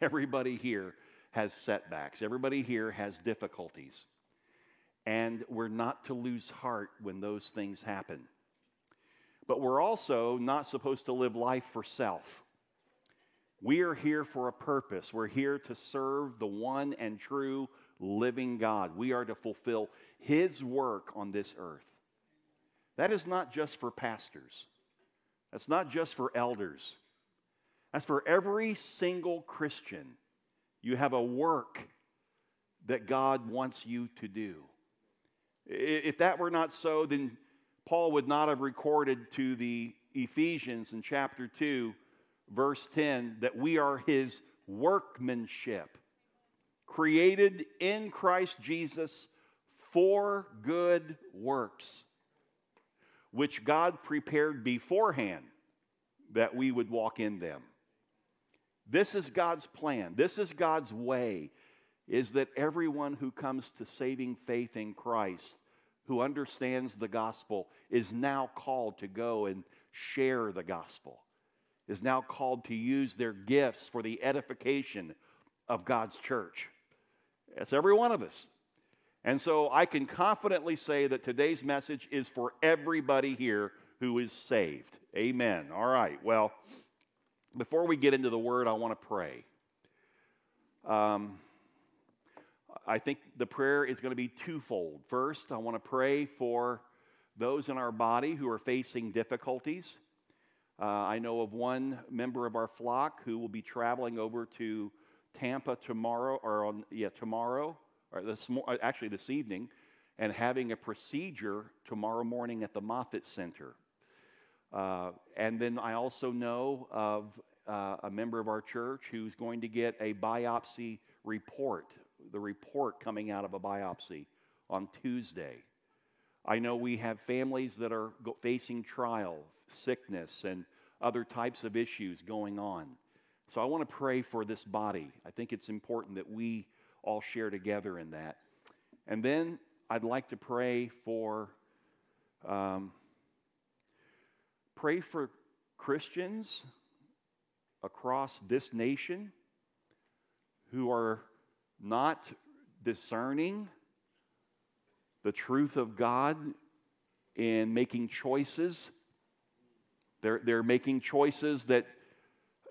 Everybody here has setbacks, everybody here has difficulties. And we're not to lose heart when those things happen. But we're also not supposed to live life for self. We are here for a purpose. We're here to serve the one and true living God. We are to fulfill His work on this earth. That is not just for pastors, that's not just for elders. That's for every single Christian. You have a work that God wants you to do. If that were not so, then Paul would not have recorded to the Ephesians in chapter 2, verse 10, that we are his workmanship, created in Christ Jesus for good works, which God prepared beforehand that we would walk in them. This is God's plan. This is God's way is that everyone who comes to saving faith in Christ, who understands the gospel, is now called to go and share the gospel, is now called to use their gifts for the edification of God's church. That's every one of us. And so I can confidently say that today's message is for everybody here who is saved. Amen. All right. Well, before we get into the word, I want to pray. Um, I think the prayer is going to be twofold. First, I want to pray for those in our body who are facing difficulties. Uh, I know of one member of our flock who will be traveling over to Tampa tomorrow, or on yeah tomorrow, or this uh, actually this evening, and having a procedure tomorrow morning at the Moffitt Center. Uh, and then I also know of uh, a member of our church who's going to get a biopsy report the report coming out of a biopsy on Tuesday. I know we have families that are facing trial, sickness, and other types of issues going on. So I want to pray for this body. I think it's important that we all share together in that. And then I'd like to pray for um, pray for Christians across this nation who are not discerning the truth of God in making choices. They're, they're making choices that,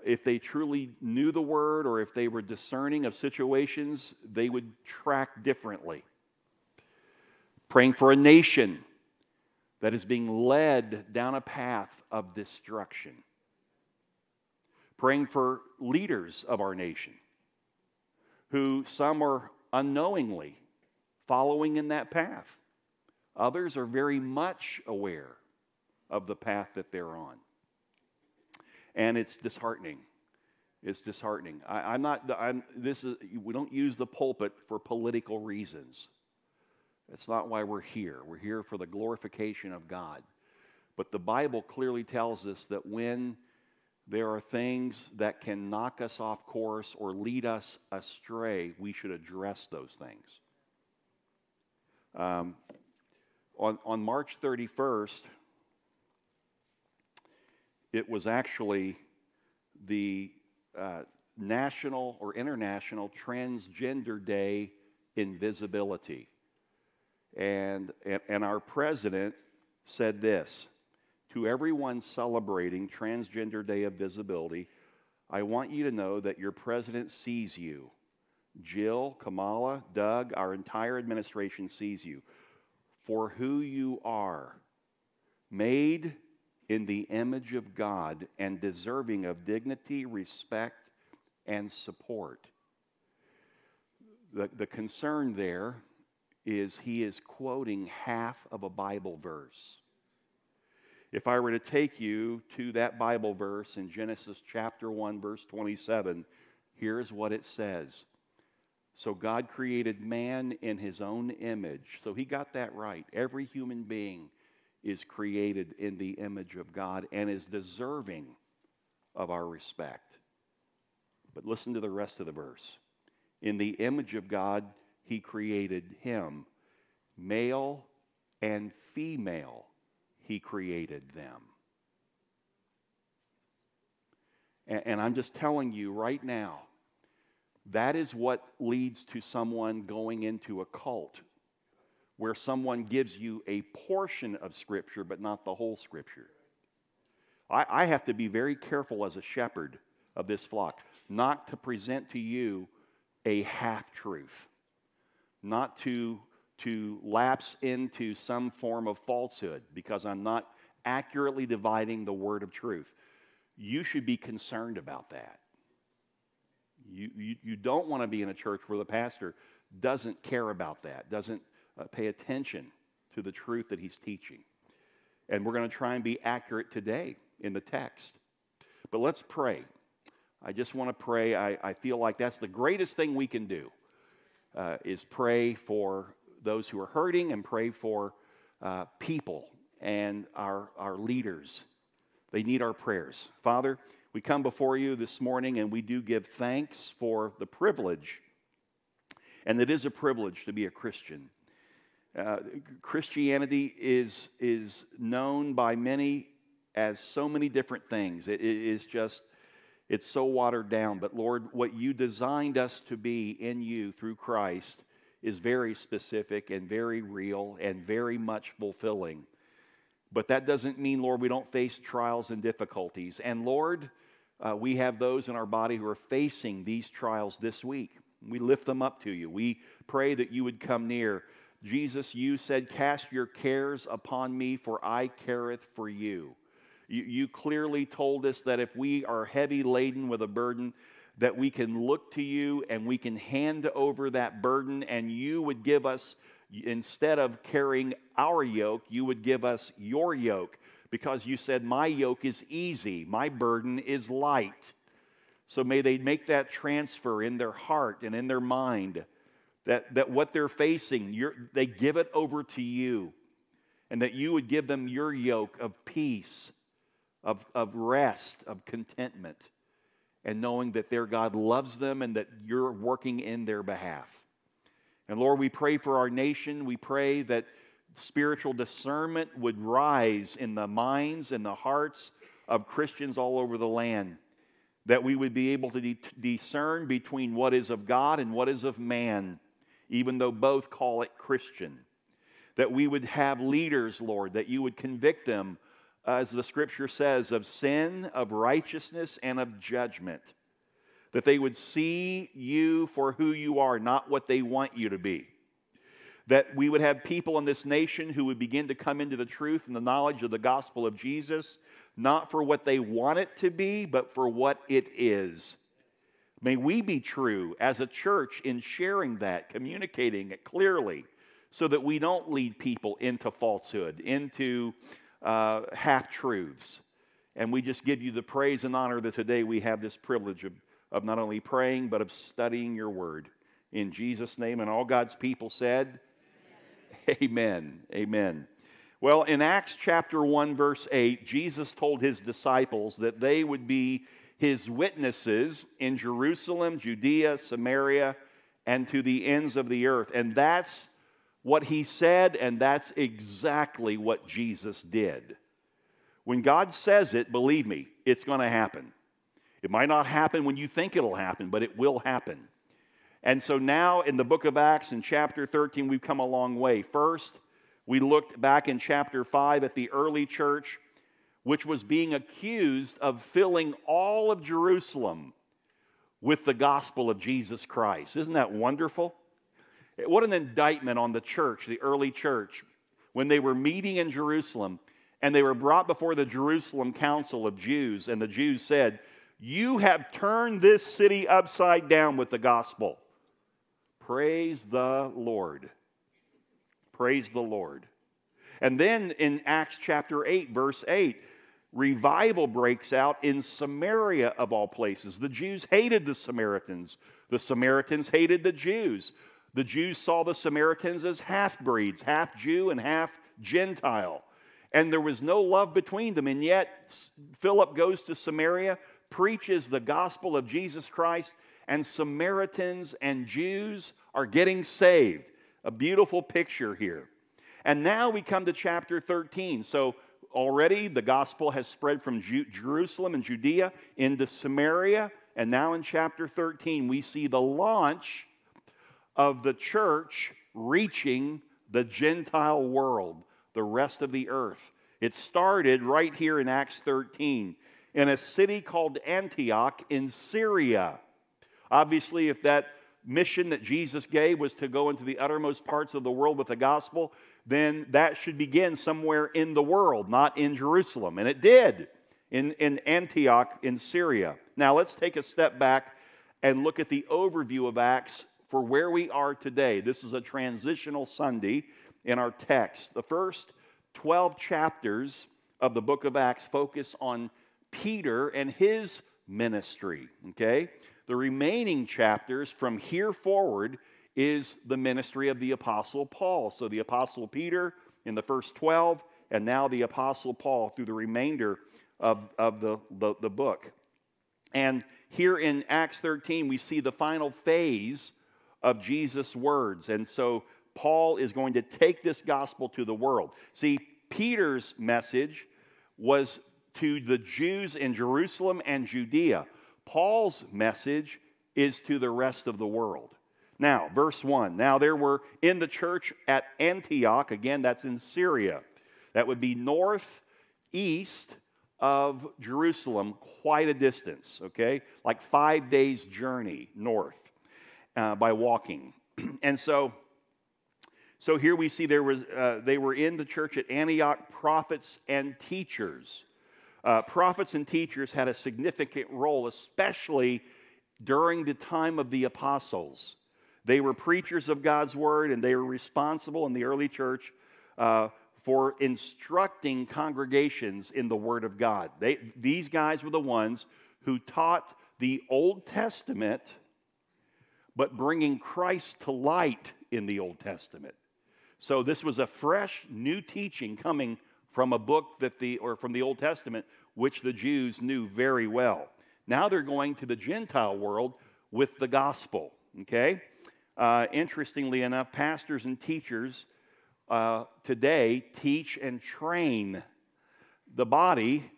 if they truly knew the word or if they were discerning of situations, they would track differently. Praying for a nation that is being led down a path of destruction. Praying for leaders of our nation who some are unknowingly following in that path. Others are very much aware of the path that they're on. And it's disheartening. It's disheartening. I, am not, I'm, this is, we don't use the pulpit for political reasons. That's not why we're here. We're here for the glorification of God. But the Bible clearly tells us that when there are things that can knock us off course or lead us astray, we should address those things. Um, on, on March 31st, it was actually the uh, National or International Transgender Day in Visibility. And, and, and our president said this to everyone celebrating Transgender Day of Visibility, I want you to know that your president sees you. Jill, Kamala, Doug, our entire administration sees you for who you are, made in the image of God and deserving of dignity, respect, and support. The, the concern there is he is quoting half of a Bible verse. If I were to take you to that Bible verse in Genesis chapter 1, verse 27, here's what it says. So God created man in his own image. So he got that right. Every human being is created in the image of God and is deserving of our respect. But listen to the rest of the verse. In the image of God, he created him, male and female he created them. And, I'm just telling you right now That is what leads to someone going into a cult where someone gives you a portion of Scripture but not the whole Scripture. I, I have to be very careful as a shepherd of this flock not to present to you a half truth, not to, to lapse into some form of falsehood because I'm not accurately dividing the word of truth. You should be concerned about that. You, you, you don't want to be in a church where the pastor doesn't care about that, doesn't uh, pay attention to the truth that he's teaching. And we're going to try and be accurate today in the text. But let's pray. I just want to pray. I, I feel like that's the greatest thing we can do uh, is pray for those who are hurting and pray for uh, people and our, our leaders. They need our prayers. Father, we come before you this morning and we do give thanks for the privilege, and it is a privilege to be a Christian. Uh, Christianity is, is known by many as so many different things. it, it is just, it's so watered down. But Lord, what you designed us to be in you through Christ is very specific and very real and very much fulfilling. But that doesn't mean, Lord, we don't face trials and difficulties. And Lord, uh, we have those in our body who are facing these trials this week. We lift them up to you. We pray that you would come near. Jesus, you said, Cast your cares upon me, for I careth for you. You. You clearly told us that if we are heavy laden with a burden, that we can look to you and we can hand over that burden, and you would give us, instead of carrying our yoke, you would give us your yoke because you said, My yoke is easy, my burden is light. So may they make that transfer in their heart and in their mind that, that what they're facing, they give it over to you, and that you would give them your yoke of peace, of, of rest, of contentment, and knowing that their God loves them and that you're working in their behalf. And Lord, we pray for our nation. We pray that spiritual discernment would rise in the minds and the hearts of Christians all over the land. That we would be able to de- discern between what is of God and what is of man, even though both call it Christian. That we would have leaders, Lord, that you would convict them, as the scripture says, of sin, of righteousness, and of judgment. That they would see you for who you are, not what they want you to be that we would have people in this nation who would begin to come into the truth and the knowledge of the gospel of Jesus, not for what they want it to be, but for what it is. May we be true as a church in sharing that, communicating it clearly, so that we don't lead people into falsehood, into uh, half truths. And we just give you the praise and honor that today we have this privilege of, of not only praying, but of studying your word. In Jesus' name, and all God's people said, Amen. Amen. Well, in Acts chapter 1, verse 8, Jesus told his disciples that they would be his witnesses in Jerusalem, Judea, Samaria, and to the ends of the earth. And that's what he said, and that's exactly what Jesus did. When God says it, believe me, it's going to happen. It might not happen when you think it'll happen, but it will happen. And so now in the book of Acts, in chapter 13, we've come a long way. First, we looked back in chapter 5 at the early church, which was being accused of filling all of Jerusalem with the gospel of Jesus Christ. Isn't that wonderful? What an indictment on the church, the early church, when they were meeting in Jerusalem and they were brought before the Jerusalem Council of Jews, and the Jews said, You have turned this city upside down with the gospel. Praise the Lord. Praise the Lord. And then in Acts chapter 8, verse 8, revival breaks out in Samaria of all places. The Jews hated the Samaritans, the Samaritans hated the Jews. The Jews saw the Samaritans as half breeds, half Jew and half Gentile. And there was no love between them. And yet, Philip goes to Samaria, preaches the gospel of Jesus Christ, and Samaritans and Jews are getting saved. A beautiful picture here. And now we come to chapter 13. So already the gospel has spread from Jerusalem and Judea into Samaria And now in chapter 13, we see the launch of the church reaching the Gentile world, the rest of the earth. It started right here in Acts 13 in a city called Antioch in Syria. Obviously, if that mission that Jesus gave was to go into the uttermost parts of the world with the gospel, then that should begin somewhere in the world, not in Jerusalem. And it did in, in Antioch in Syria. Now, let's take a step back and look at the overview of Acts for where we are today. This is a transitional Sunday in our text. The first 12 chapters of the book of Acts focus on Peter and his ministry, okay? The remaining chapters from here forward is the ministry of the Apostle Paul. So the Apostle Peter in the first 12, and now the Apostle Paul through the remainder of, of the, the, the book. And here in Acts 13, we see the final phase of Jesus' words. And so Paul is going to take this gospel to the world. See, Peter's message was to the Jews in Jerusalem and Judea. Paul's message is to the rest of the world. Now, verse 1. Now there were in the church at Antioch, again, that's in Syria. That would be northeast of Jerusalem, quite a distance, okay? Like five days' journey north uh, by walking. and so, so here we see there was, uh, they were in the church at Antioch, prophets and teachers. Uh, prophets and teachers had a significant role, especially during the time of the apostles. They were preachers of God's word, and they were responsible in the early church uh, for instructing congregations in the word of God. They, these guys were the ones who taught the Old Testament, but bringing Christ to light in the Old Testament. So this was a fresh new teaching coming from a book that the, or from the Old Testament, which the Jews knew very well. Now they're going to the Gentile world with the gospel, okay? Uh, interestingly enough, pastors and teachers uh, today teach and train the body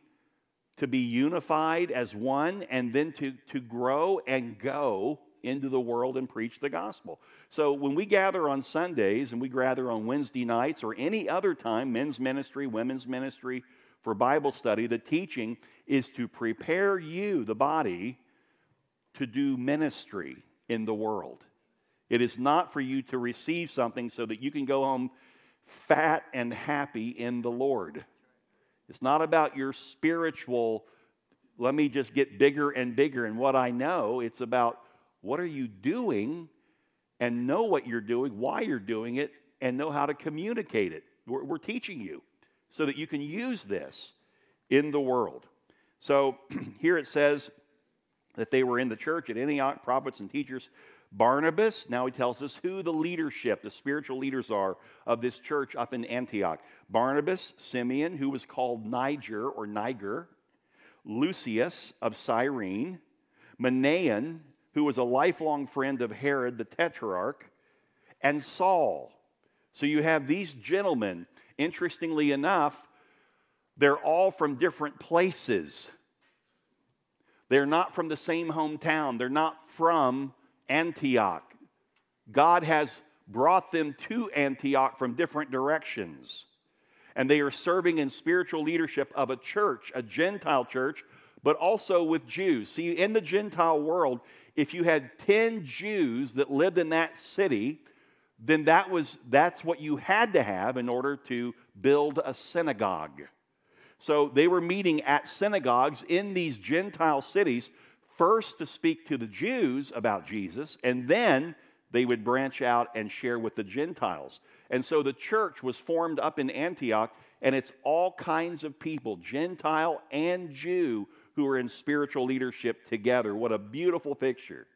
to be unified as one and then to, to grow and go into the world and preach the gospel. So when we gather on Sundays and we gather on Wednesday nights or any other time, men's ministry, women's ministry, for Bible study, the teaching is to prepare you, the body, to do ministry in the world. It is not for you to receive something so that you can go home fat and happy in the Lord. It's not about your spiritual, let me just get bigger and bigger in what I know. It's about what are you doing and know what you're doing, why you're doing it, and know how to communicate it. We're, we're teaching you so that you can use this in the world. So here it says that they were in the church at Antioch, prophets and teachers. Barnabas, now he tells us who the leadership, the spiritual leaders are of this church up in Antioch. Barnabas, Simeon, who was called Niger or Niger, Lucius of Cyrene, Manaen, who was a lifelong friend of Herod the Tetrarch, and Saul. So you have these gentlemen. Interestingly enough, they're all from different places. They're not from the same hometown. They're not from Antioch. God has brought them to Antioch from different directions. And they are serving in spiritual leadership of a church, a Gentile church, but also with Jews. See, in the Gentile world, if you had 10 Jews that lived in that city, then that was, that's what you had to have in order to build a synagogue. So they were meeting at synagogues in these Gentile cities, first to speak to the Jews about Jesus, and then they would branch out and share with the Gentiles. And so the church was formed up in Antioch, and it's all kinds of people, Gentile and Jew, who are in spiritual leadership together. What a beautiful picture.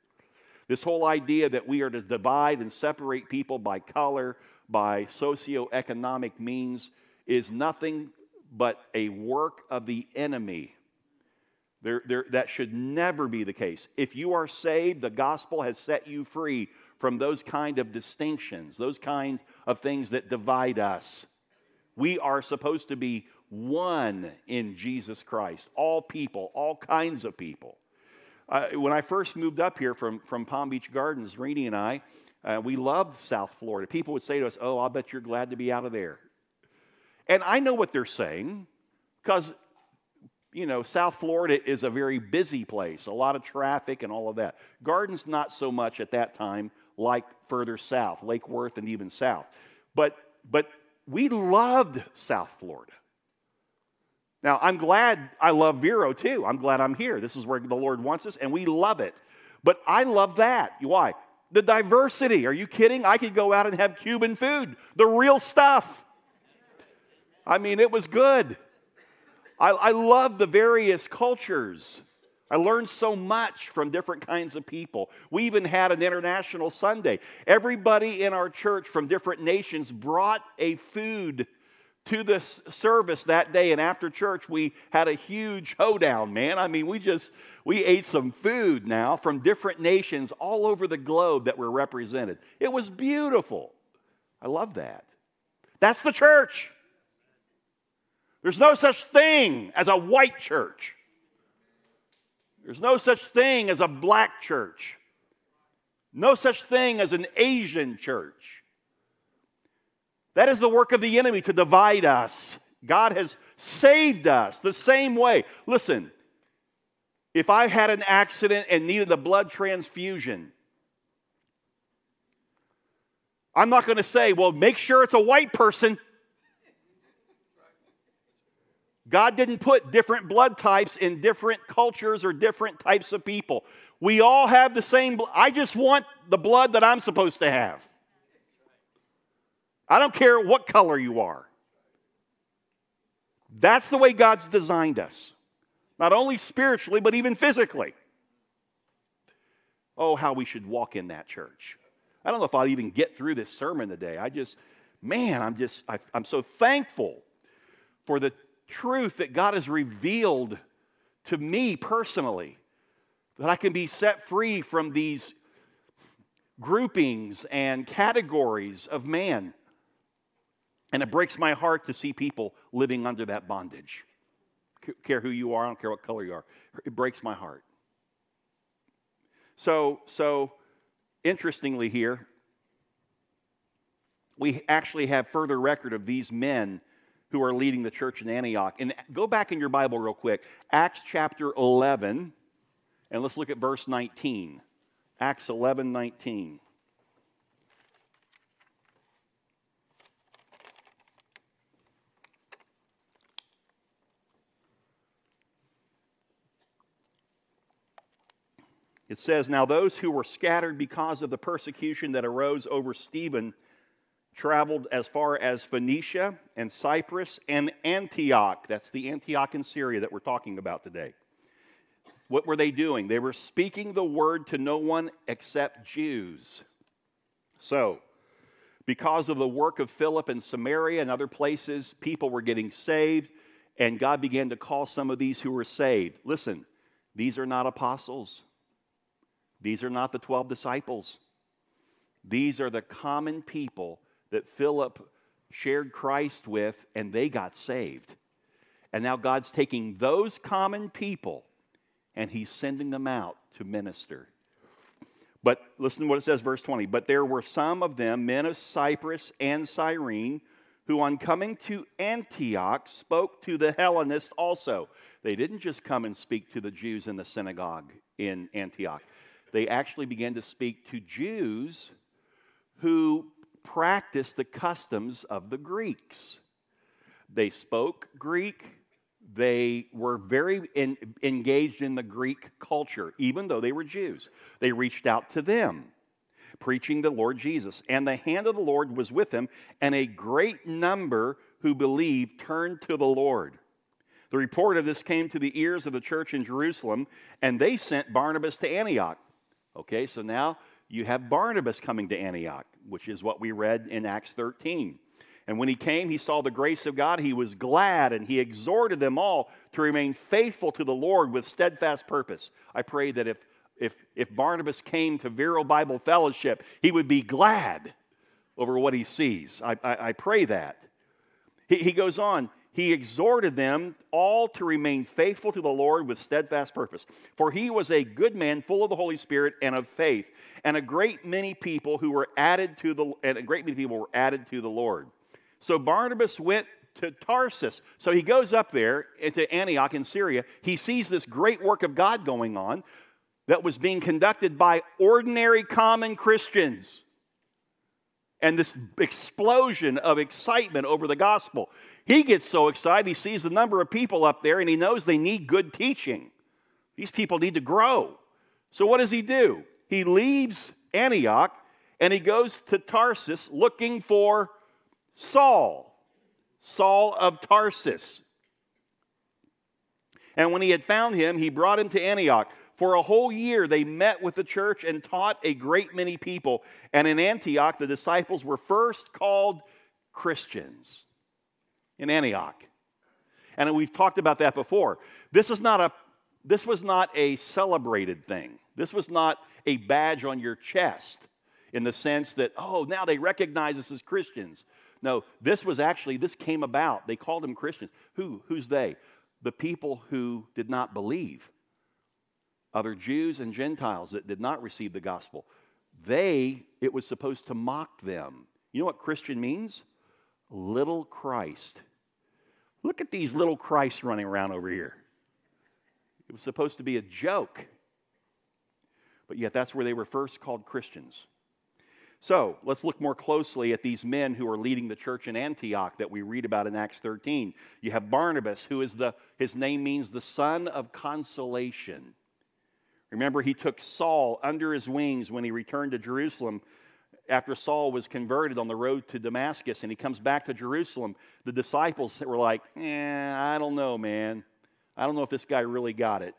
This whole idea that we are to divide and separate people by color, by socioeconomic means, is nothing but a work of the enemy. There, there, that should never be the case. If you are saved, the gospel has set you free from those kind of distinctions, those kinds of things that divide us. We are supposed to be one in Jesus Christ, all people, all kinds of people. uh, when I first moved up here from, from Palm Beach Gardens, Renee and I, uh, we loved South Florida. People would say to us, Oh, I'll bet you're glad to be out of there. And I know what they're saying because, you know, South Florida is a very busy place, a lot of traffic and all of that. Gardens, not so much at that time like further south, Lake Worth and even south. But, but we loved South Florida. Now, I'm glad I love Vero too. I'm glad I'm here. This is where the Lord wants us, and we love it. But I love that. Why? The diversity. Are you kidding? I could go out and have Cuban food, the real stuff. I mean, it was good. I, I love the various cultures. I learned so much from different kinds of people. We even had an international Sunday. Everybody in our church from different nations brought a food to this service that day and after church we had a huge hoedown man. I mean we just we ate some food now from different nations all over the globe that were represented. It was beautiful. I love that. That's the church. There's no such thing as a white church. There's no such thing as a black church. No such thing as an asian church that is the work of the enemy to divide us. God has saved us the same way. Listen, if I had an accident and needed a blood transfusion, I'm not going to say, well, make sure it's a white person. God didn't put different blood types in different cultures or different types of people. We all have the same. I just want the blood that I'm supposed to have. I don't care what color you are. That's the way God's designed us, not only spiritually, but even physically. Oh, how we should walk in that church. I don't know if I'll even get through this sermon today. I just, man, I'm just, I, am so thankful for the truth that God has revealed to me personally, that I can be set free from these groupings and categories of man and it breaks my heart to see people living under that bondage. Care who you are, I don't care what color you are. It breaks my heart. So, so interestingly here, we actually have further record of these men who are leading the church in Antioch. And go back in your Bible real quick. Acts chapter 11, and let's look at verse 19. Acts 11, 19. It says, Now those who were scattered because of the persecution that arose over Stephen traveled as far as Phoenicia and Cyprus and Antioch. That's the Antioch in Syria that we're talking about today. What were they doing? They were speaking the word to no one except Jews. So, because of the work of Philip in Samaria and other places, people were getting saved, and God began to call some of these who were saved. Listen, these are not apostles. These are not the 12 disciples. These are the common people that Philip shared Christ with, and they got saved. And now God's taking those common people and he's sending them out to minister. But listen to what it says, verse 20. But there were some of them, men of Cyprus and Cyrene, who on coming to Antioch spoke to the Hellenists also. They didn't just come and speak to the Jews in the synagogue in Antioch, they actually began to speak to Jews who practiced the customs of the Greeks. They spoke Greek. They were very in, engaged in the Greek culture, even though they were Jews. They reached out to them, preaching the Lord Jesus. And the hand of the Lord was with them, and a great number who believed turned to the Lord. The report of this came to the ears of the church in Jerusalem, and they sent Barnabas to Antioch. Okay, so now you have Barnabas coming to Antioch, which is what we read in Acts 13. And when he came, he saw the grace of God. He was glad and he exhorted them all to remain faithful to the Lord with steadfast purpose. I pray that if, if, if Barnabas came to Vero Bible Fellowship, he would be glad over what he sees. I, I, I pray that. He, he goes on, he exhorted them all to remain faithful to the Lord with steadfast purpose. For he was a good man, full of the Holy Spirit and of faith, and a great many people who were added to the and a great many people were added to the Lord. So Barnabas went to Tarsus. So he goes up there to Antioch in Syria. He sees this great work of God going on that was being conducted by ordinary common Christians and this explosion of excitement over the gospel. He gets so excited, he sees the number of people up there and he knows they need good teaching. These people need to grow. So, what does he do? He leaves Antioch and he goes to Tarsus looking for Saul, Saul of Tarsus. And when he had found him, he brought him to Antioch. For a whole year, they met with the church and taught a great many people. And in Antioch, the disciples were first called Christians. In Antioch. And we've talked about that before. This is not a this was not a celebrated thing. This was not a badge on your chest in the sense that, oh, now they recognize us as Christians. No, this was actually, this came about. They called them Christians. Who? Who's they? The people who did not believe other Jews and Gentiles that did not receive the gospel. They, it was supposed to mock them. You know what Christian means? Little Christ. Look at these little Christs running around over here. It was supposed to be a joke. But yet, that's where they were first called Christians. So let's look more closely at these men who are leading the church in Antioch that we read about in Acts 13. You have Barnabas, who is the, his name means the son of consolation. Remember, he took Saul under his wings when he returned to Jerusalem after Saul was converted on the road to Damascus and he comes back to Jerusalem. The disciples were like, eh, I don't know, man. I don't know if this guy really got it.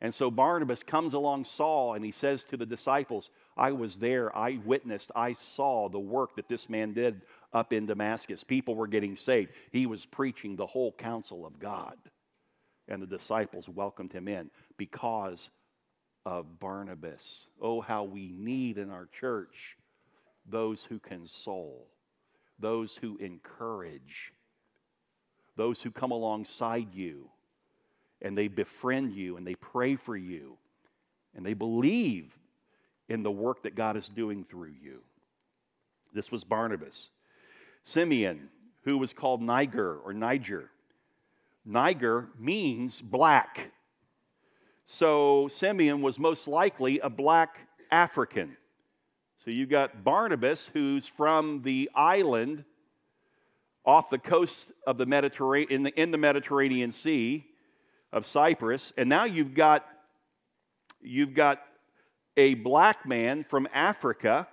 And so Barnabas comes along Saul and he says to the disciples, I was there, I witnessed, I saw the work that this man did up in Damascus. People were getting saved. He was preaching the whole counsel of God. And the disciples welcomed him in because of Barnabas. Oh, how we need in our church those who console, those who encourage, those who come alongside you and they befriend you and they pray for you and they believe in the work that God is doing through you. This was Barnabas. Simeon, who was called Niger or Niger. Niger means black. So Simeon was most likely a black African. So you've got Barnabas, who's from the island off the coast of the Mediterranean, in the, in the Mediterranean Sea of Cyprus, and now you've got you've got a black man from Africa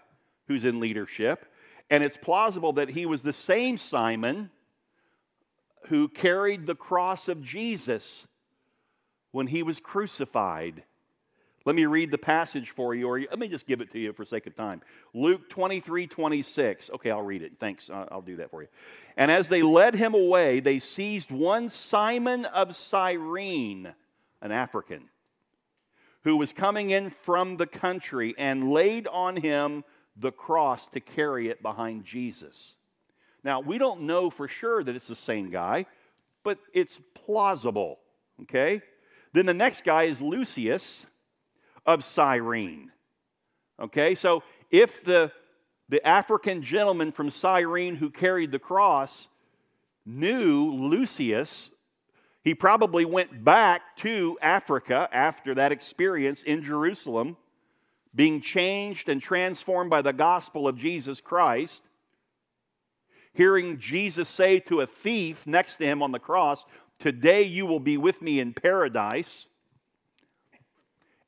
who's in leadership, and it's plausible that he was the same Simon who carried the cross of Jesus when he was crucified. Let me read the passage for you, or let me just give it to you for sake of time. Luke 23 26. Okay, I'll read it. Thanks. I'll do that for you. And as they led him away, they seized one Simon of Cyrene, an African, who was coming in from the country, and laid on him the cross to carry it behind Jesus. Now, we don't know for sure that it's the same guy, but it's plausible. Okay? Then the next guy is Lucius of Cyrene. Okay, so if the, the African gentleman from Cyrene who carried the cross knew Lucius, he probably went back to Africa after that experience in Jerusalem, being changed and transformed by the gospel of Jesus Christ. Hearing Jesus say to a thief next to him on the cross, Today you will be with me in paradise.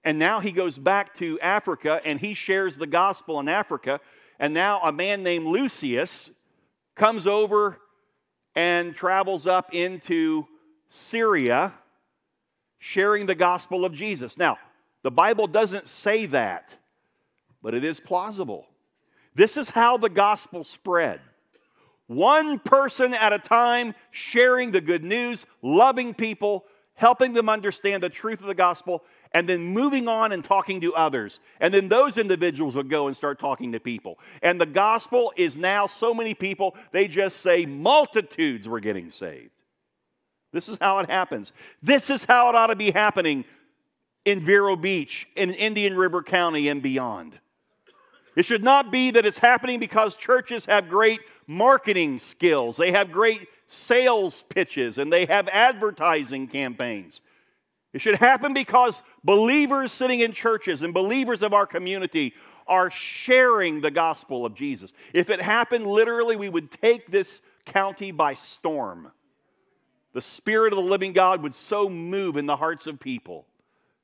And now he goes back to Africa and he shares the gospel in Africa. And now a man named Lucius comes over and travels up into Syria sharing the gospel of Jesus. Now, the Bible doesn't say that, but it is plausible. This is how the gospel spread one person at a time, sharing the good news, loving people, helping them understand the truth of the gospel, and then moving on and talking to others. And then those individuals would go and start talking to people. And the gospel is now so many people, they just say multitudes were getting saved. This is how it happens. This is how it ought to be happening in Vero Beach, in Indian River County, and beyond. It should not be that it's happening because churches have great marketing skills, they have great sales pitches, and they have advertising campaigns. It should happen because believers sitting in churches and believers of our community are sharing the gospel of Jesus. If it happened literally, we would take this county by storm. The Spirit of the living God would so move in the hearts of people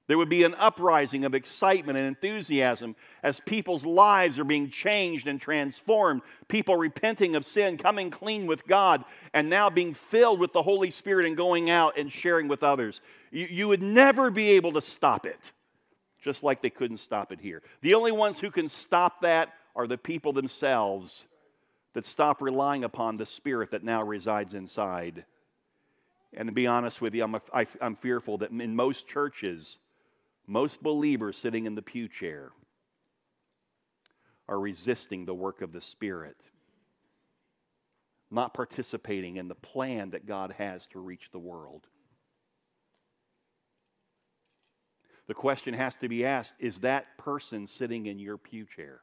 there would be an uprising of excitement and enthusiasm as people's lives are being changed and transformed. People repenting of sin, coming clean with God, and now being filled with the Holy Spirit and going out and sharing with others. You, you would never be able to stop it, just like they couldn't stop it here. The only ones who can stop that are the people themselves that stop relying upon the Spirit that now resides inside. And to be honest with you, I'm, a, I, I'm fearful that in most churches, most believers sitting in the pew chair are resisting the work of the Spirit, not participating in the plan that God has to reach the world. The question has to be asked is that person sitting in your pew chair?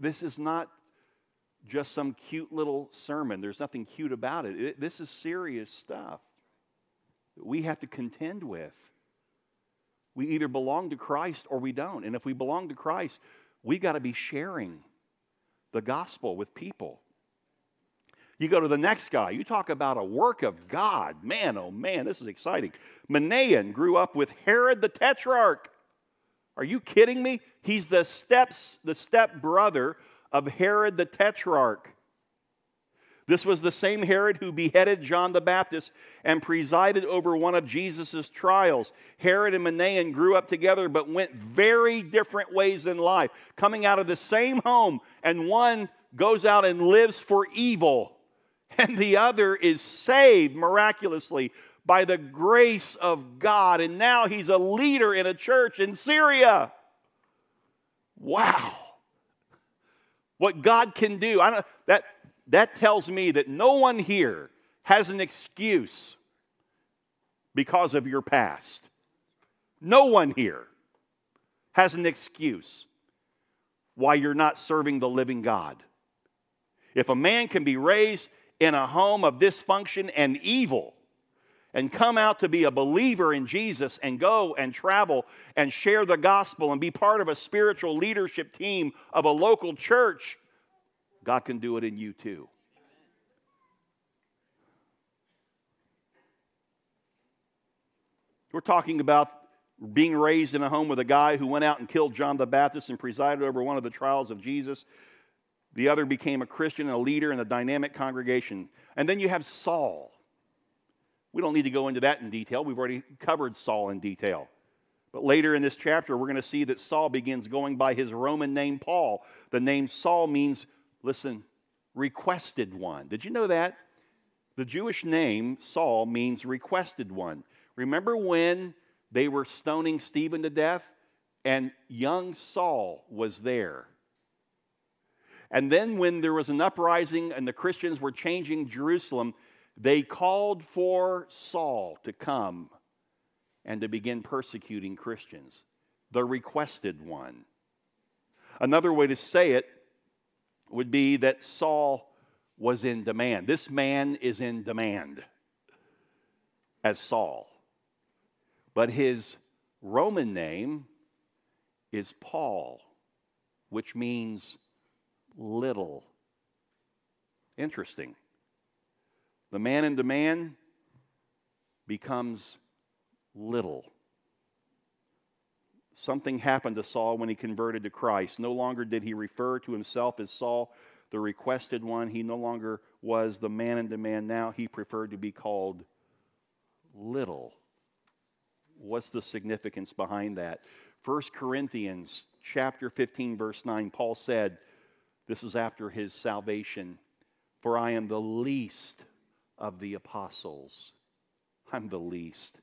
This is not just some cute little sermon. There's nothing cute about it. This is serious stuff we have to contend with. We either belong to Christ or we don't. And if we belong to Christ, we got to be sharing the gospel with people. You go to the next guy, you talk about a work of God. Man, oh man, this is exciting. Manaen grew up with Herod the Tetrarch. Are you kidding me? He's the steps, the step brother of Herod the Tetrarch. This was the same Herod who beheaded John the Baptist and presided over one of Jesus' trials. Herod and Manaen grew up together but went very different ways in life, coming out of the same home, and one goes out and lives for evil, and the other is saved miraculously by the grace of God. And now he's a leader in a church in Syria. Wow. What God can do. I don't that that tells me that no one here has an excuse because of your past. No one here has an excuse why you're not serving the living God. If a man can be raised in a home of dysfunction and evil and come out to be a believer in Jesus and go and travel and share the gospel and be part of a spiritual leadership team of a local church, God can do it in you too. We're talking about being raised in a home with a guy who went out and killed John the Baptist and presided over one of the trials of Jesus. The other became a Christian and a leader in a dynamic congregation. And then you have Saul. We don't need to go into that in detail. We've already covered Saul in detail. But later in this chapter, we're going to see that Saul begins going by his Roman name, Paul. The name Saul means listen, requested one. Did you know that? The Jewish name, Saul, means requested one. Remember when they were stoning Stephen to death? And young Saul was there. And then, when there was an uprising and the Christians were changing Jerusalem, they called for Saul to come and to begin persecuting Christians, the requested one. Another way to say it would be that Saul was in demand. This man is in demand as Saul. But his Roman name is Paul, which means little. Interesting. The man in demand becomes little. Something happened to Saul when he converted to Christ. No longer did he refer to himself as Saul, the requested one. He no longer was the man in demand. Now he preferred to be called little. What's the significance behind that? 1 Corinthians chapter 15 verse 9 Paul said, this is after his salvation, for I am the least of the apostles. I'm the least.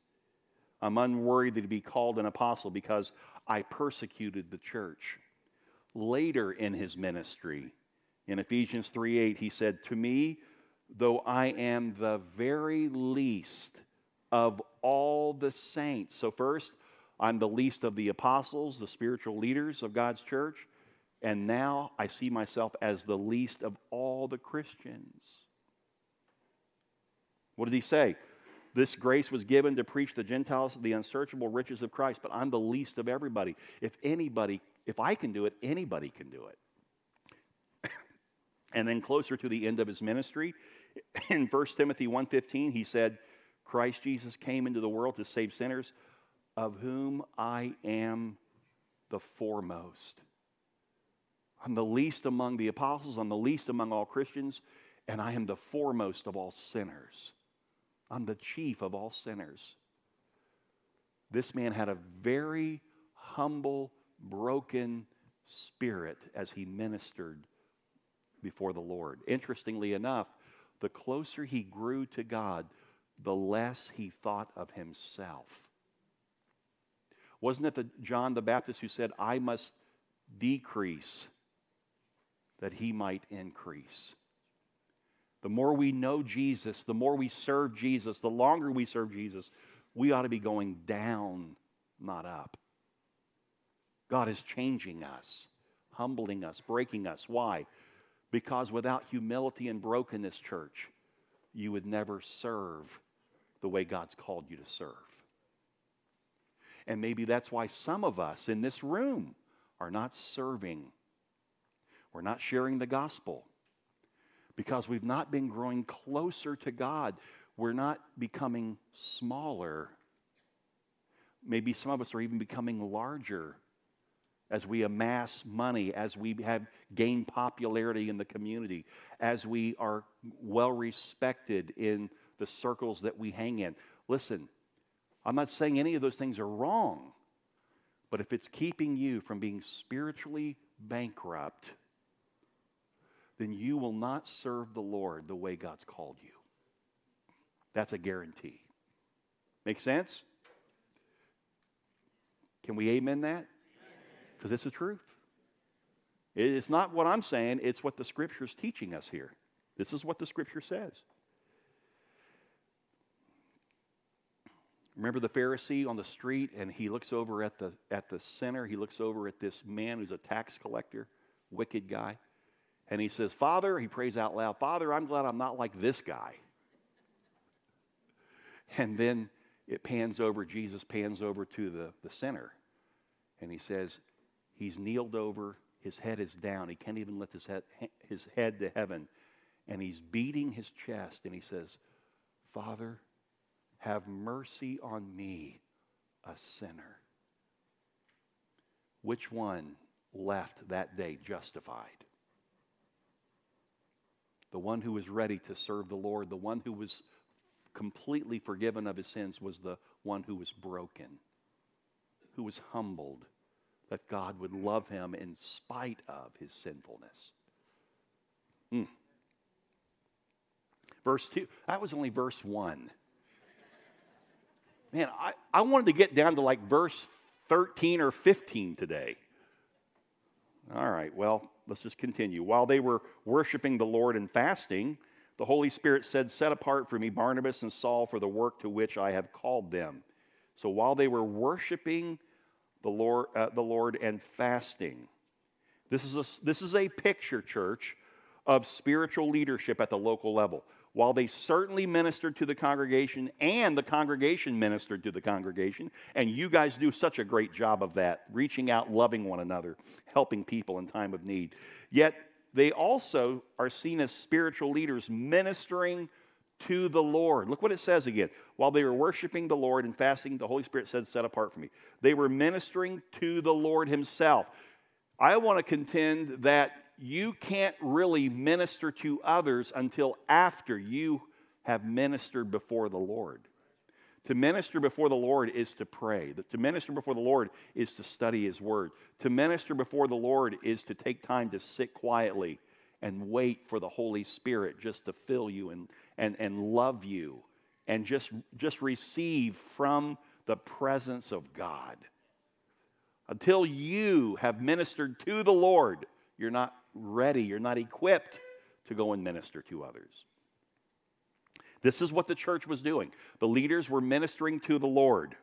I'm unworthy to be called an apostle because I persecuted the church. Later in his ministry, in Ephesians 3 8, he said, To me, though I am the very least of all the saints. So, first, I'm the least of the apostles, the spiritual leaders of God's church. And now I see myself as the least of all the Christians. What did he say? This grace was given to preach the Gentiles the unsearchable riches of Christ, but I'm the least of everybody. If anybody, if I can do it, anybody can do it. and then closer to the end of his ministry, in 1 Timothy 1:15, he said, Christ Jesus came into the world to save sinners, of whom I am the foremost. I'm the least among the apostles, I'm the least among all Christians, and I am the foremost of all sinners. I'm the chief of all sinners. This man had a very humble, broken spirit as he ministered before the Lord. Interestingly enough, the closer he grew to God, the less he thought of himself. Wasn't it the John the Baptist who said, I must decrease that he might increase? The more we know Jesus, the more we serve Jesus, the longer we serve Jesus, we ought to be going down, not up. God is changing us, humbling us, breaking us. Why? Because without humility and brokenness, church, you would never serve the way God's called you to serve. And maybe that's why some of us in this room are not serving. We're not sharing the gospel because we've not been growing closer to God. We're not becoming smaller. Maybe some of us are even becoming larger as we amass money, as we have gained popularity in the community, as we are well respected in the circles that we hang in. Listen, I'm not saying any of those things are wrong, but if it's keeping you from being spiritually bankrupt, then you will not serve the Lord the way God's called you. That's a guarantee. Make sense? Can we amen that? Because it's the truth. It's not what I'm saying, it's what the scripture's teaching us here. This is what the scripture says. Remember the Pharisee on the street, and he looks over at the, at the center. He looks over at this man who's a tax collector, wicked guy. And he says, Father, he prays out loud, Father, I'm glad I'm not like this guy. And then it pans over, Jesus pans over to the, the center. And he says, He's kneeled over, his head is down. He can't even lift his head, his head to heaven. And he's beating his chest, and he says, Father, have mercy on me, a sinner. Which one left that day justified? The one who was ready to serve the Lord, the one who was completely forgiven of his sins, was the one who was broken, who was humbled that God would love him in spite of his sinfulness. Mm. Verse 2, that was only verse 1 man, I, I wanted to get down to like verse 13 or 15 today. All right, well, let's just continue. While they were worshiping the Lord and fasting, the Holy Spirit said, Set apart for me Barnabas and Saul for the work to which I have called them. So while they were worshiping the Lord, uh, the Lord and fasting, this is, a, this is a picture, church, of spiritual leadership at the local level while they certainly ministered to the congregation and the congregation ministered to the congregation, and you guys do such a great job of that, reaching out, loving one another, helping people in time of need. Yet they also are seen as spiritual leaders ministering to the Lord. Look what it says again. While they were worshiping the Lord and fasting, the Holy Spirit said, Set apart for me. They were ministering to the Lord Himself. I want to contend that you can't really minister to others until after you have ministered before the Lord. To minister before the Lord is to pray. To minister before the Lord is to study His Word. To minister before the Lord is to take time to sit quietly and wait for the Holy Spirit just to fill you and, and, and love you and just, just receive from the presence of God. Until you have ministered to the Lord, you're not ready, you're not equipped to go and minister to others. This is what the church was doing. The leaders were ministering to the Lord.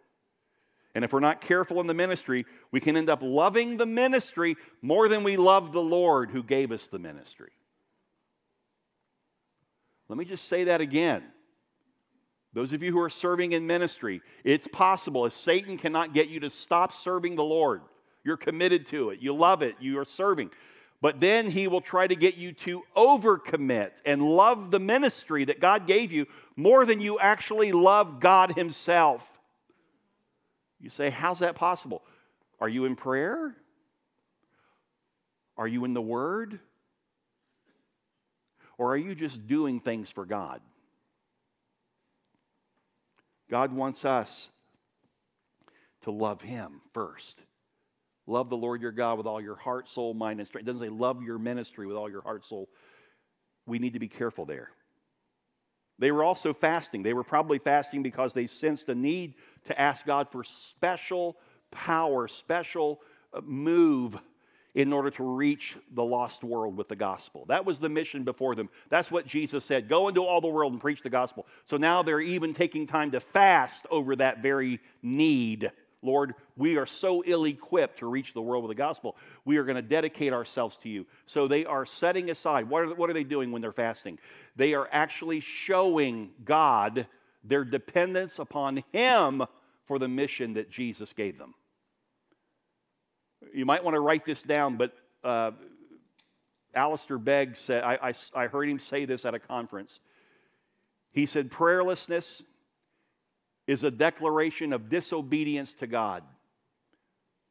And if we're not careful in the ministry, we can end up loving the ministry more than we love the Lord who gave us the ministry. Let me just say that again. Those of you who are serving in ministry, it's possible if Satan cannot get you to stop serving the Lord, you're committed to it, you love it, you are serving. But then he will try to get you to overcommit and love the ministry that God gave you more than you actually love God Himself. You say, How's that possible? Are you in prayer? Are you in the Word? Or are you just doing things for God? God wants us to love Him first. Love the Lord your God with all your heart, soul, mind, and strength. It doesn't say love your ministry with all your heart, soul. We need to be careful there. They were also fasting. They were probably fasting because they sensed a need to ask God for special power, special uh, move in order to reach the lost world with the gospel. That was the mission before them. That's what Jesus said go into all the world and preach the gospel. So now they're even taking time to fast over that very need. Lord, we are so ill equipped to reach the world with the gospel. We are going to dedicate ourselves to you. So they are setting aside. What are, what are they doing when they're fasting? They are actually showing God their dependence upon Him for the mission that Jesus gave them. You might want to write this down, but uh, Alistair Begg said, I, I, I heard him say this at a conference. He said, Prayerlessness is a declaration of disobedience to God.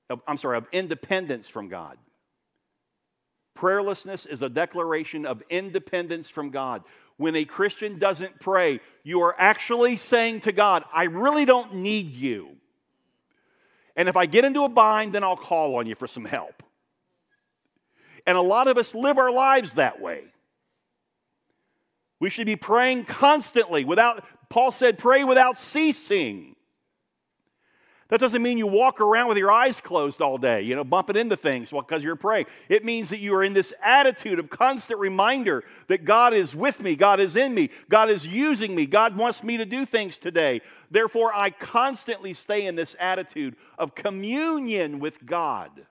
Of, I'm sorry, of independence from God. Prayerlessness is a declaration of independence from God. When a Christian doesn't pray, you are actually saying to God, I really don't need you. And if I get into a bind, then I'll call on you for some help. And a lot of us live our lives that way. We should be praying constantly without, Paul said, pray without ceasing. That doesn't mean you walk around with your eyes closed all day, you know, bumping into things because you're praying. It means that you are in this attitude of constant reminder that God is with me, God is in me, God is using me, God wants me to do things today. Therefore, I constantly stay in this attitude of communion with God.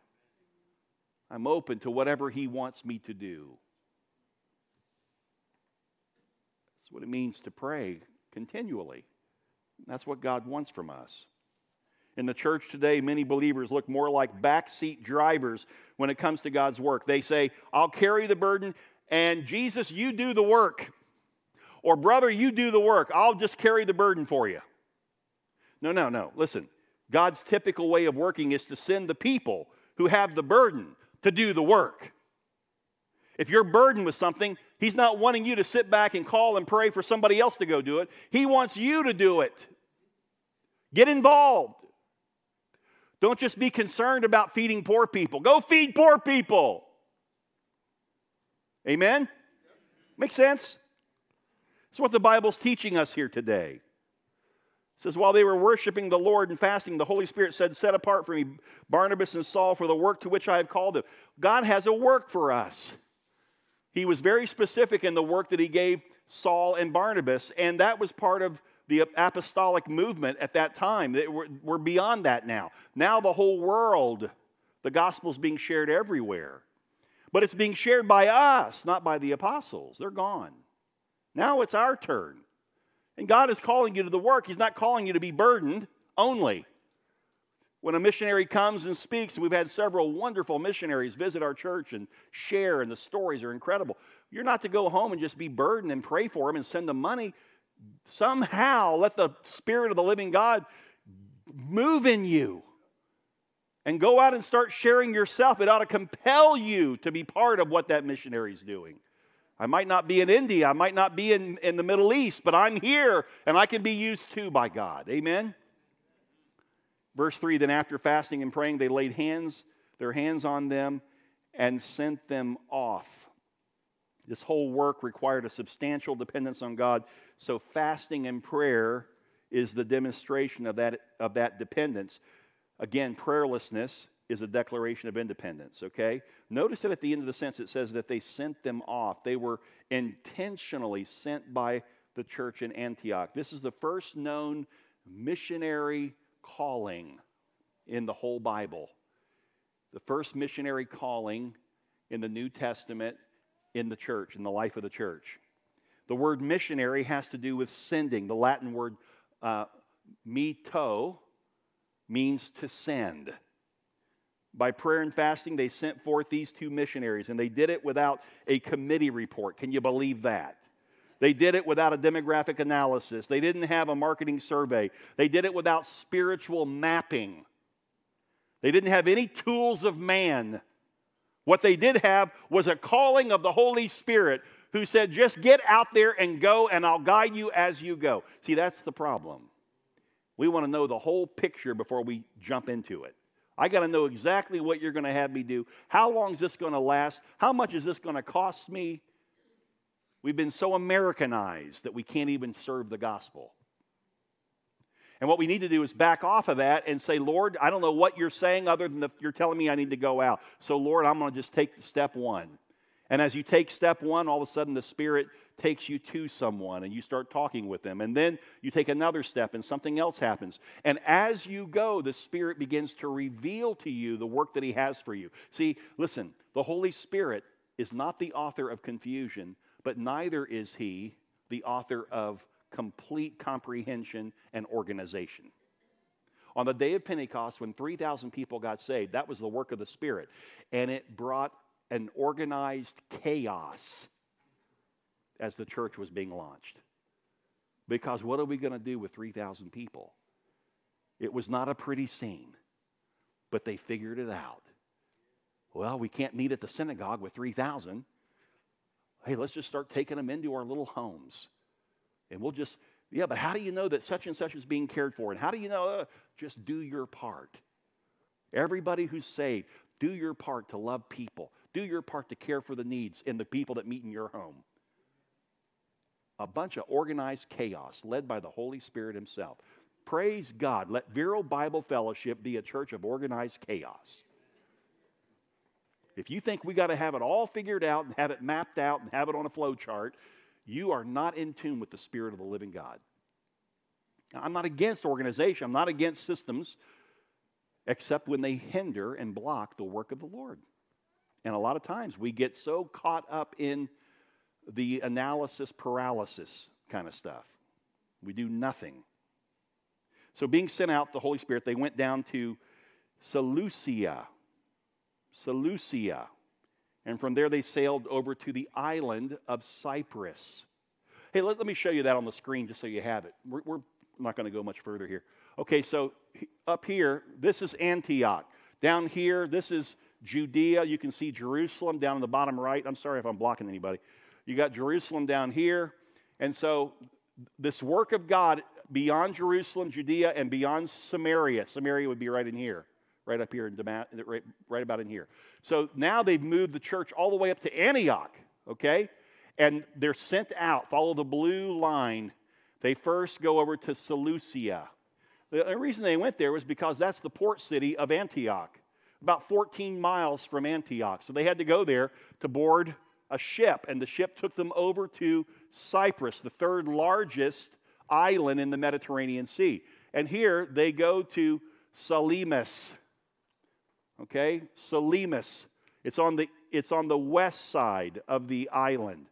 I'm open to whatever He wants me to do. That's what it means to pray continually. That's what God wants from us. In the church today, many believers look more like backseat drivers when it comes to God's work. They say, I'll carry the burden, and Jesus, you do the work. Or, brother, you do the work. I'll just carry the burden for you. No, no, no. Listen, God's typical way of working is to send the people who have the burden to do the work. If you're burdened with something, He's not wanting you to sit back and call and pray for somebody else to go do it. He wants you to do it. Get involved. Don't just be concerned about feeding poor people. Go feed poor people. Amen? Make sense? That's what the Bible's teaching us here today. It says, while they were worshiping the Lord and fasting, the Holy Spirit said, Set apart for me Barnabas and Saul for the work to which I have called them. God has a work for us. He was very specific in the work that he gave Saul and Barnabas, and that was part of the apostolic movement at that time. We're, beyond that now. Now the whole world, the gospel is being shared everywhere. But it's being shared by us, not by the apostles. They're gone. Now it's our turn. And God is calling you to the work. He's not calling you to be burdened only. When a missionary comes and speaks, and we've had several wonderful missionaries visit our church and share, and the stories are incredible. You're not to go home and just be burdened and pray for them and send them money somehow let the Spirit of the living God move in you and go out and start sharing yourself. It ought to compel you to be part of what that missionary is doing. I might not be in India, I might not be in, in the Middle East, but I'm here and I can be used too by God. Amen? Verse 3 Then after fasting and praying, they laid hands, their hands on them and sent them off. This whole work required a substantial dependence on God. So, fasting and prayer is the demonstration of that, of that dependence. Again, prayerlessness is a declaration of independence, okay? Notice that at the end of the sentence it says that they sent them off. They were intentionally sent by the church in Antioch. This is the first known missionary calling in the whole Bible. The first missionary calling in the New Testament in the church, in the life of the church. The word missionary has to do with sending. The Latin word uh, mitto means to send. By prayer and fasting, they sent forth these two missionaries, and they did it without a committee report. Can you believe that? They did it without a demographic analysis. They didn't have a marketing survey. They did it without spiritual mapping. They didn't have any tools of man. What they did have was a calling of the Holy Spirit who said, just get out there and go, and I'll guide you as you go. See, that's the problem. We want to know the whole picture before we jump into it. I got to know exactly what you're going to have me do. How long is this going to last? How much is this going to cost me? We've been so Americanized that we can't even serve the gospel. And what we need to do is back off of that and say, Lord, I don't know what you're saying other than the, you're telling me I need to go out. So, Lord, I'm going to just take step one. And as you take step one, all of a sudden the Spirit takes you to someone and you start talking with them. And then you take another step and something else happens. And as you go, the Spirit begins to reveal to you the work that He has for you. See, listen, the Holy Spirit is not the author of confusion, but neither is He the author of complete comprehension and organization. On the day of Pentecost, when 3,000 people got saved, that was the work of the Spirit. And it brought an organized chaos as the church was being launched. Because what are we going to do with 3,000 people? It was not a pretty scene, but they figured it out. Well, we can't meet at the synagogue with 3,000. Hey, let's just start taking them into our little homes. And we'll just, yeah, but how do you know that such and such is being cared for? And how do you know? Uh, just do your part. Everybody who's saved, do your part to love people. Do your part to care for the needs in the people that meet in your home. A bunch of organized chaos led by the Holy Spirit Himself. Praise God. Let Vero Bible Fellowship be a church of organized chaos. If you think we got to have it all figured out and have it mapped out and have it on a flow chart, you are not in tune with the Spirit of the living God. Now, I'm not against organization, I'm not against systems, except when they hinder and block the work of the Lord. And a lot of times we get so caught up in the analysis paralysis kind of stuff. We do nothing. So, being sent out, the Holy Spirit, they went down to Seleucia. Seleucia. And from there, they sailed over to the island of Cyprus. Hey, let, let me show you that on the screen just so you have it. We're, we're not going to go much further here. Okay, so up here, this is Antioch. Down here, this is Judea. You can see Jerusalem down in the bottom right. I'm sorry if I'm blocking anybody. You got Jerusalem down here. And so, this work of God beyond Jerusalem, Judea, and beyond Samaria, Samaria would be right in here, right up here in Damascus, right, right about in here. So now they've moved the church all the way up to Antioch, okay? And they're sent out, follow the blue line. They first go over to Seleucia. The reason they went there was because that's the port city of Antioch about 14 miles from Antioch. So they had to go there to board a ship, and the ship took them over to Cyprus, the third largest island in the Mediterranean Sea. And here they go to Salamis. Okay? Salamis. It's on the it's on the west side of the island.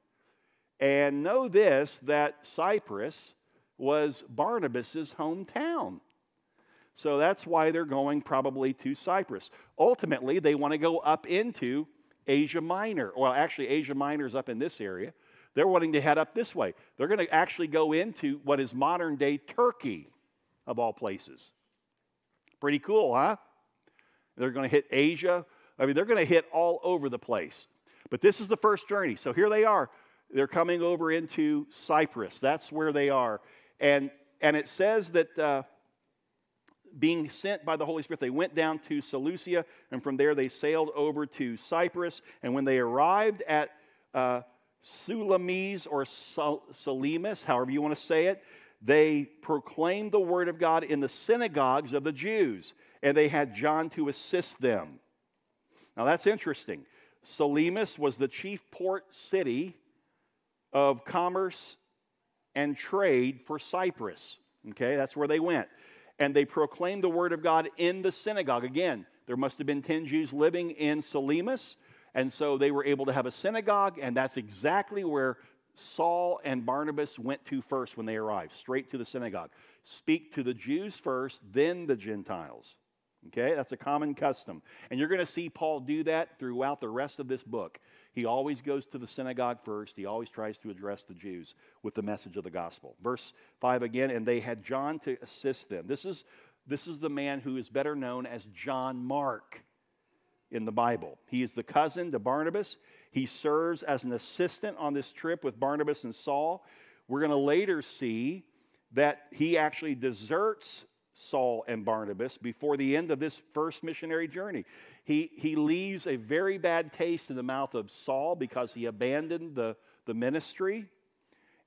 And know this that Cyprus was Barnabas's hometown. So that's why they're going probably to Cyprus. Ultimately, they want to go up into Asia Minor. Well, actually, Asia Minor is up in this area. They're wanting to head up this way. They're going to actually go into what is modern day Turkey, of all places. Pretty cool, huh? They're going to hit Asia. I mean, they're going to hit all over the place. But this is the first journey. So here they are. They're coming over into Cyprus. That's where they are. And, and it says that. Uh, being sent by the Holy Spirit, they went down to Seleucia, and from there they sailed over to Cyprus. And when they arrived at uh, Sulamis or Salamis, however you want to say it, they proclaimed the word of God in the synagogues of the Jews, and they had John to assist them. Now that's interesting. Salamis was the chief port city of commerce and trade for Cyprus. Okay, that's where they went. And they proclaimed the word of God in the synagogue. Again, there must have been 10 Jews living in Salamis, and so they were able to have a synagogue, and that's exactly where Saul and Barnabas went to first when they arrived, straight to the synagogue. Speak to the Jews first, then the Gentiles. Okay, that's a common custom. And you're going to see Paul do that throughout the rest of this book. He always goes to the synagogue first. He always tries to address the Jews with the message of the gospel. Verse 5 again, and they had John to assist them. This is, this is the man who is better known as John Mark in the Bible. He is the cousin to Barnabas. He serves as an assistant on this trip with Barnabas and Saul. We're going to later see that he actually deserts Saul and Barnabas before the end of this first missionary journey. He, he leaves a very bad taste in the mouth of Saul because he abandoned the, the ministry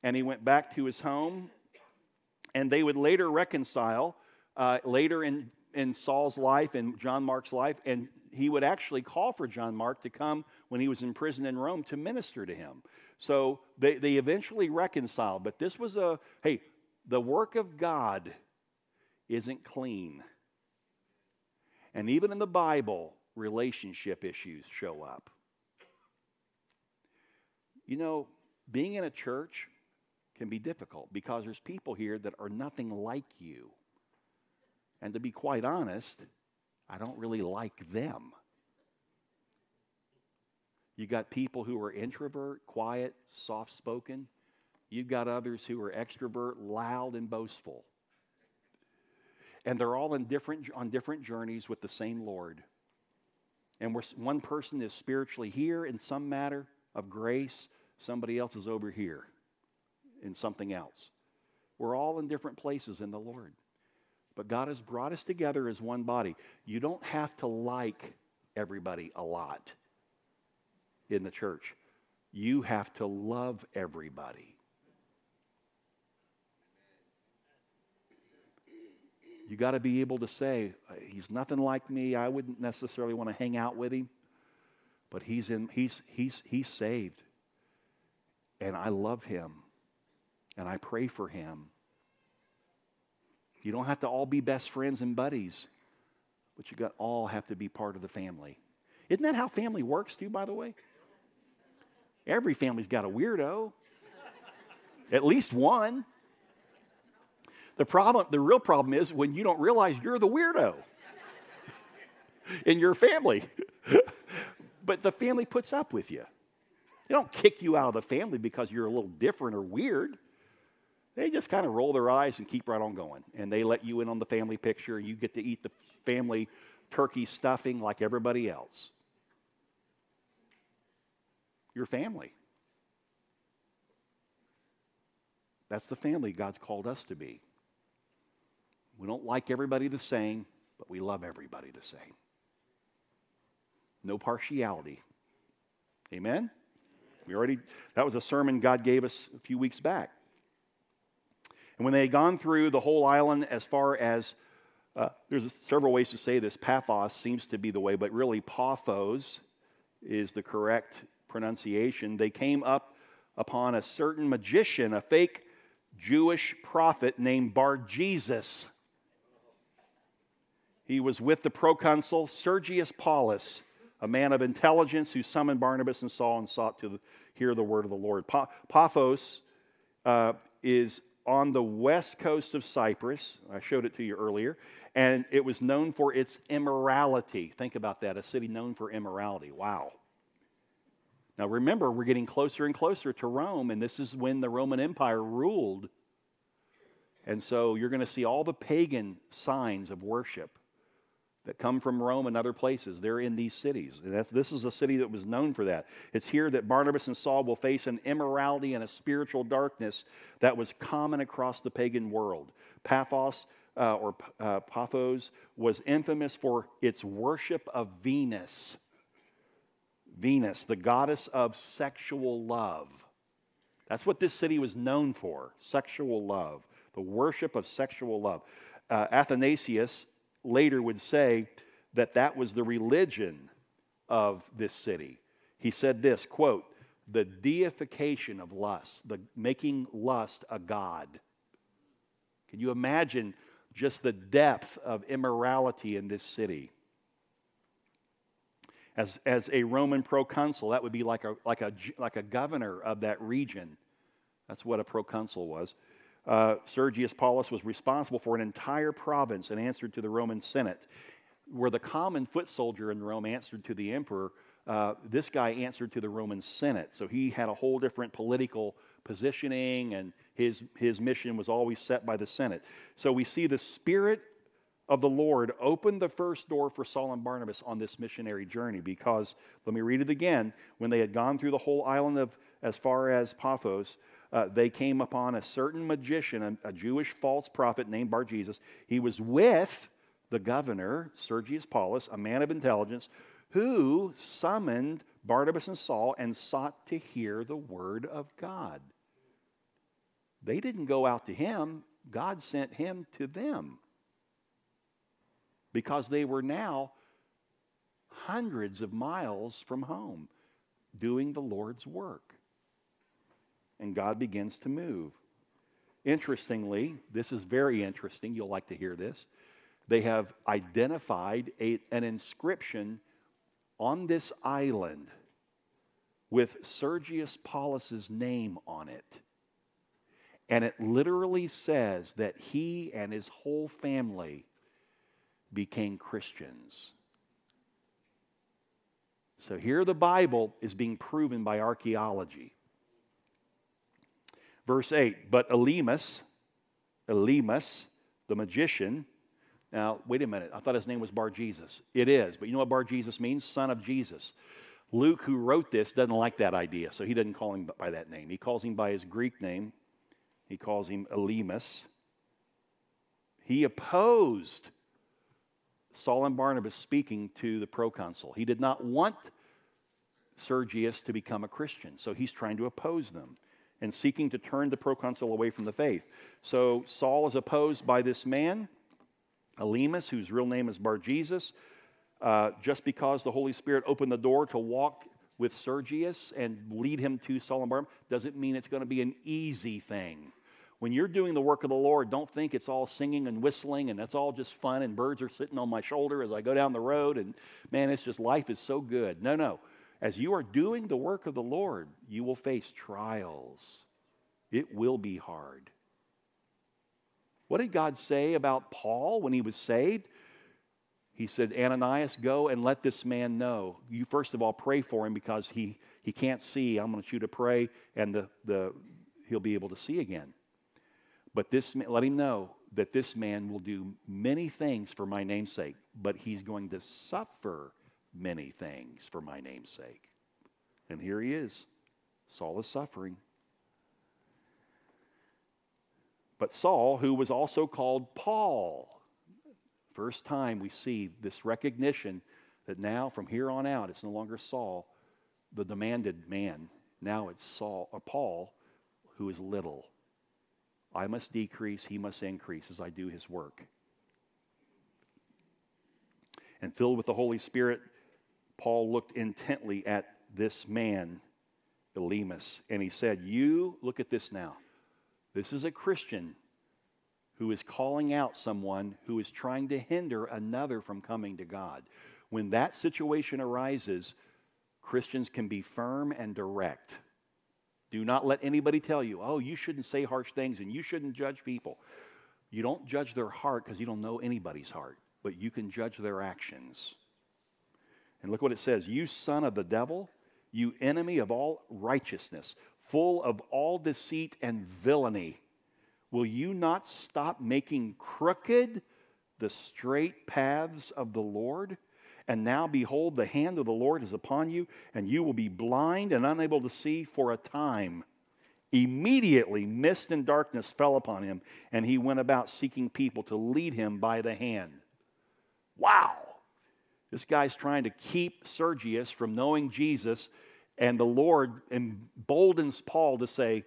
and he went back to his home. And they would later reconcile uh, later in, in Saul's life and John Mark's life. And he would actually call for John Mark to come when he was in prison in Rome to minister to him. So they, they eventually reconciled. But this was a, hey, the work of God isn't clean. And even in the Bible, relationship issues show up. You know, being in a church can be difficult because there's people here that are nothing like you. And to be quite honest, I don't really like them. You got people who are introvert, quiet, soft spoken. You've got others who are extrovert, loud, and boastful and they're all in different, on different journeys with the same Lord. And one person is spiritually here in some matter of grace, somebody else is over here in something else. We're all in different places in the Lord. But God has brought us together as one body. You don't have to like everybody a lot in the church, you have to love everybody. You got to be able to say, uh, he's nothing like me. I wouldn't necessarily want to hang out with him, but he's, in, he's, he's, he's saved. And I love him. And I pray for him. You don't have to all be best friends and buddies, but you got all have to be part of the family. Isn't that how family works too, by the way? Every family's got a weirdo. At least one. The problem, the real problem is when you don't realize you're the weirdo in your family. but the family puts up with you. They don't kick you out of the family because you're a little different or weird. They just kind of roll their eyes and keep right on going. And they let you in on the family picture, and you get to eat the family turkey stuffing like everybody else. Your family. That's the family God's called us to be. We don't like everybody the same, but we love everybody the same. No partiality. Amen? We already, that was a sermon God gave us a few weeks back. And when they had gone through the whole island, as far as, uh, there's several ways to say this. Paphos seems to be the way, but really Paphos is the correct pronunciation. They came up upon a certain magician, a fake Jewish prophet named Bar Jesus he was with the proconsul Sergius Paulus, a man of intelligence who summoned Barnabas and Saul and sought to hear the word of the Lord. Paphos uh, is on the west coast of Cyprus. I showed it to you earlier. And it was known for its immorality. Think about that a city known for immorality. Wow. Now remember, we're getting closer and closer to Rome, and this is when the Roman Empire ruled. And so you're going to see all the pagan signs of worship that come from Rome and other places. They're in these cities. And this is a city that was known for that. It's here that Barnabas and Saul will face an immorality and a spiritual darkness that was common across the pagan world. Paphos, uh, or uh, Paphos, was infamous for its worship of Venus. Venus, the goddess of sexual love. That's what this city was known for sexual love, the worship of sexual love. Uh, Athanasius later would say that that was the religion of this city. He said this quote, the deification of lust, the making lust a god. Can you imagine just the depth of immorality in this city? As, as a Roman proconsul, that would be like a, like, a, like a governor of that region. That's what a proconsul was. Uh, Sergius Paulus was responsible for an entire province and answered to the Roman Senate. Where the common foot soldier in Rome answered to the emperor, uh, this guy answered to the Roman Senate. So he had a whole different political positioning, and his, his mission was always set by the Senate. So we see the Spirit of the Lord opened the first door for Saul and Barnabas on this missionary journey because, let me read it again, when they had gone through the whole island of as far as Paphos, uh, they came upon a certain magician, a, a Jewish false prophet named Bar Jesus. He was with the governor, Sergius Paulus, a man of intelligence, who summoned Barnabas and Saul and sought to hear the word of God. They didn't go out to him, God sent him to them because they were now hundreds of miles from home doing the Lord's work. And God begins to move. Interestingly, this is very interesting. You'll like to hear this. They have identified a, an inscription on this island with Sergius Paulus's name on it. And it literally says that he and his whole family became Christians. So here the Bible is being proven by archaeology. Verse 8, but Elymas, Elymas, the magician, now, wait a minute. I thought his name was Bar Jesus. It is, but you know what Bar Jesus means? Son of Jesus. Luke, who wrote this, doesn't like that idea, so he doesn't call him by that name. He calls him by his Greek name. He calls him Elymas. He opposed Saul and Barnabas speaking to the proconsul. He did not want Sergius to become a Christian, so he's trying to oppose them and seeking to turn the proconsul away from the faith. So Saul is opposed by this man. Elymas, whose real name is Bar Jesus, uh, just because the Holy Spirit opened the door to walk with Sergius and lead him to Saul and Barnabas doesn't mean it's going to be an easy thing. When you're doing the work of the Lord, don't think it's all singing and whistling and that's all just fun and birds are sitting on my shoulder as I go down the road and man, it's just life is so good. No, no. As you are doing the work of the Lord, you will face trials. It will be hard. What did God say about Paul when he was saved? He said, Ananias, go and let this man know. You first of all pray for him because he, he can't see. I'm going to you to pray, and the, the, he'll be able to see again. But this, let him know that this man will do many things for my name's sake, but he's going to suffer many things for my name's sake. And here he is. Saul is suffering. But Saul, who was also called Paul, first time we see this recognition that now from here on out it's no longer Saul, the demanded man. Now it's Saul or Paul who is little. I must decrease, he must increase as I do his work. And filled with the Holy Spirit, Paul looked intently at this man, Elymas, and he said, You, look at this now. This is a Christian who is calling out someone who is trying to hinder another from coming to God. When that situation arises, Christians can be firm and direct. Do not let anybody tell you, oh, you shouldn't say harsh things and you shouldn't judge people. You don't judge their heart because you don't know anybody's heart, but you can judge their actions. And look what it says You son of the devil, you enemy of all righteousness, full of all deceit and villainy. Will you not stop making crooked the straight paths of the Lord? And now, behold, the hand of the Lord is upon you, and you will be blind and unable to see for a time. Immediately, mist and darkness fell upon him, and he went about seeking people to lead him by the hand. Wow! This guy's trying to keep Sergius from knowing Jesus and the Lord emboldens Paul to say,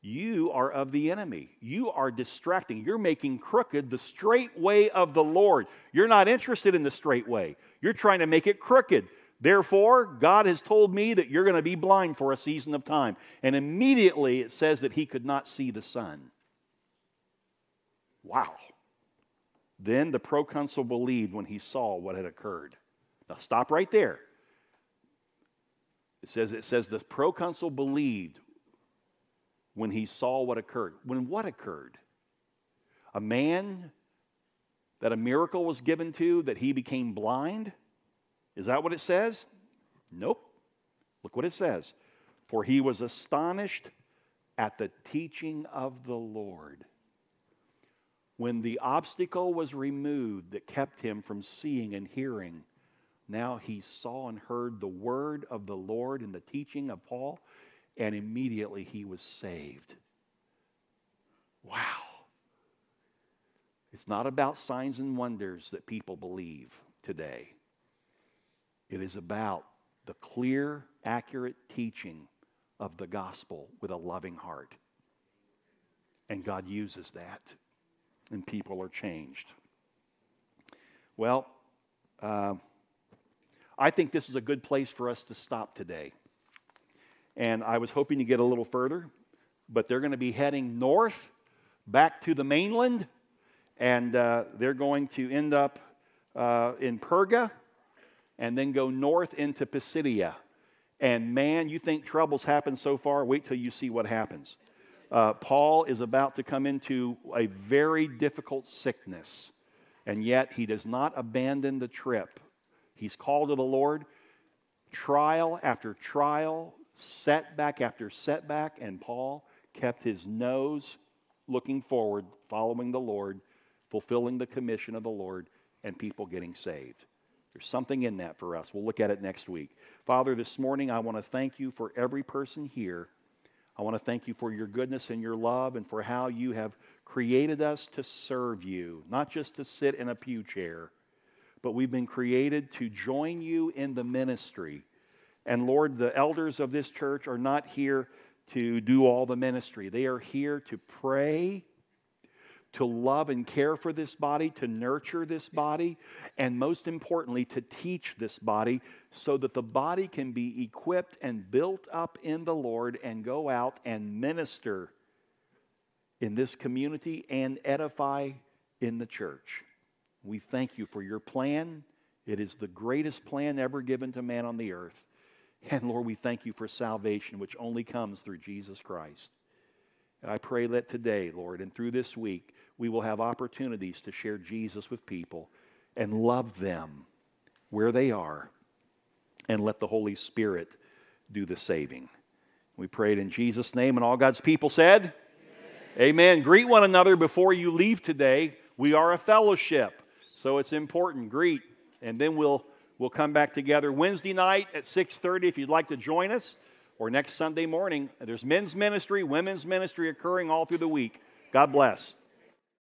you are of the enemy. You are distracting. You're making crooked the straight way of the Lord. You're not interested in the straight way. You're trying to make it crooked. Therefore, God has told me that you're going to be blind for a season of time. And immediately it says that he could not see the sun. Wow. Then the proconsul believed when he saw what had occurred. Now stop right there. It says, it says the proconsul believed when he saw what occurred. When what occurred? A man that a miracle was given to, that he became blind? Is that what it says? Nope. Look what it says. For he was astonished at the teaching of the Lord. When the obstacle was removed that kept him from seeing and hearing, now he saw and heard the word of the Lord and the teaching of Paul, and immediately he was saved. Wow. It's not about signs and wonders that people believe today. It is about the clear, accurate teaching of the gospel with a loving heart. And God uses that, and people are changed. Well, uh, I think this is a good place for us to stop today. And I was hoping to get a little further, but they're going to be heading north back to the mainland, and uh, they're going to end up uh, in Perga and then go north into Pisidia. And man, you think trouble's happened so far? Wait till you see what happens. Uh, Paul is about to come into a very difficult sickness, and yet he does not abandon the trip. He's called to the Lord. Trial after trial, setback after setback, and Paul kept his nose looking forward, following the Lord, fulfilling the commission of the Lord, and people getting saved. There's something in that for us. We'll look at it next week. Father, this morning I want to thank you for every person here. I want to thank you for your goodness and your love and for how you have created us to serve you, not just to sit in a pew chair but we've been created to join you in the ministry. And Lord, the elders of this church are not here to do all the ministry, they are here to pray. To love and care for this body, to nurture this body, and most importantly, to teach this body so that the body can be equipped and built up in the Lord and go out and minister in this community and edify in the church. We thank you for your plan. It is the greatest plan ever given to man on the earth. And Lord, we thank you for salvation, which only comes through Jesus Christ. And I pray that today, Lord, and through this week, we will have opportunities to share Jesus with people and love them where they are and let the Holy Spirit do the saving. We pray it in Jesus' name, and all God's people said, Amen. Amen. Greet one another before you leave today. We are a fellowship. So it's important. Greet. And then we'll, we'll come back together Wednesday night at 6.30 if you'd like to join us, or next Sunday morning. There's men's ministry, women's ministry occurring all through the week. God bless.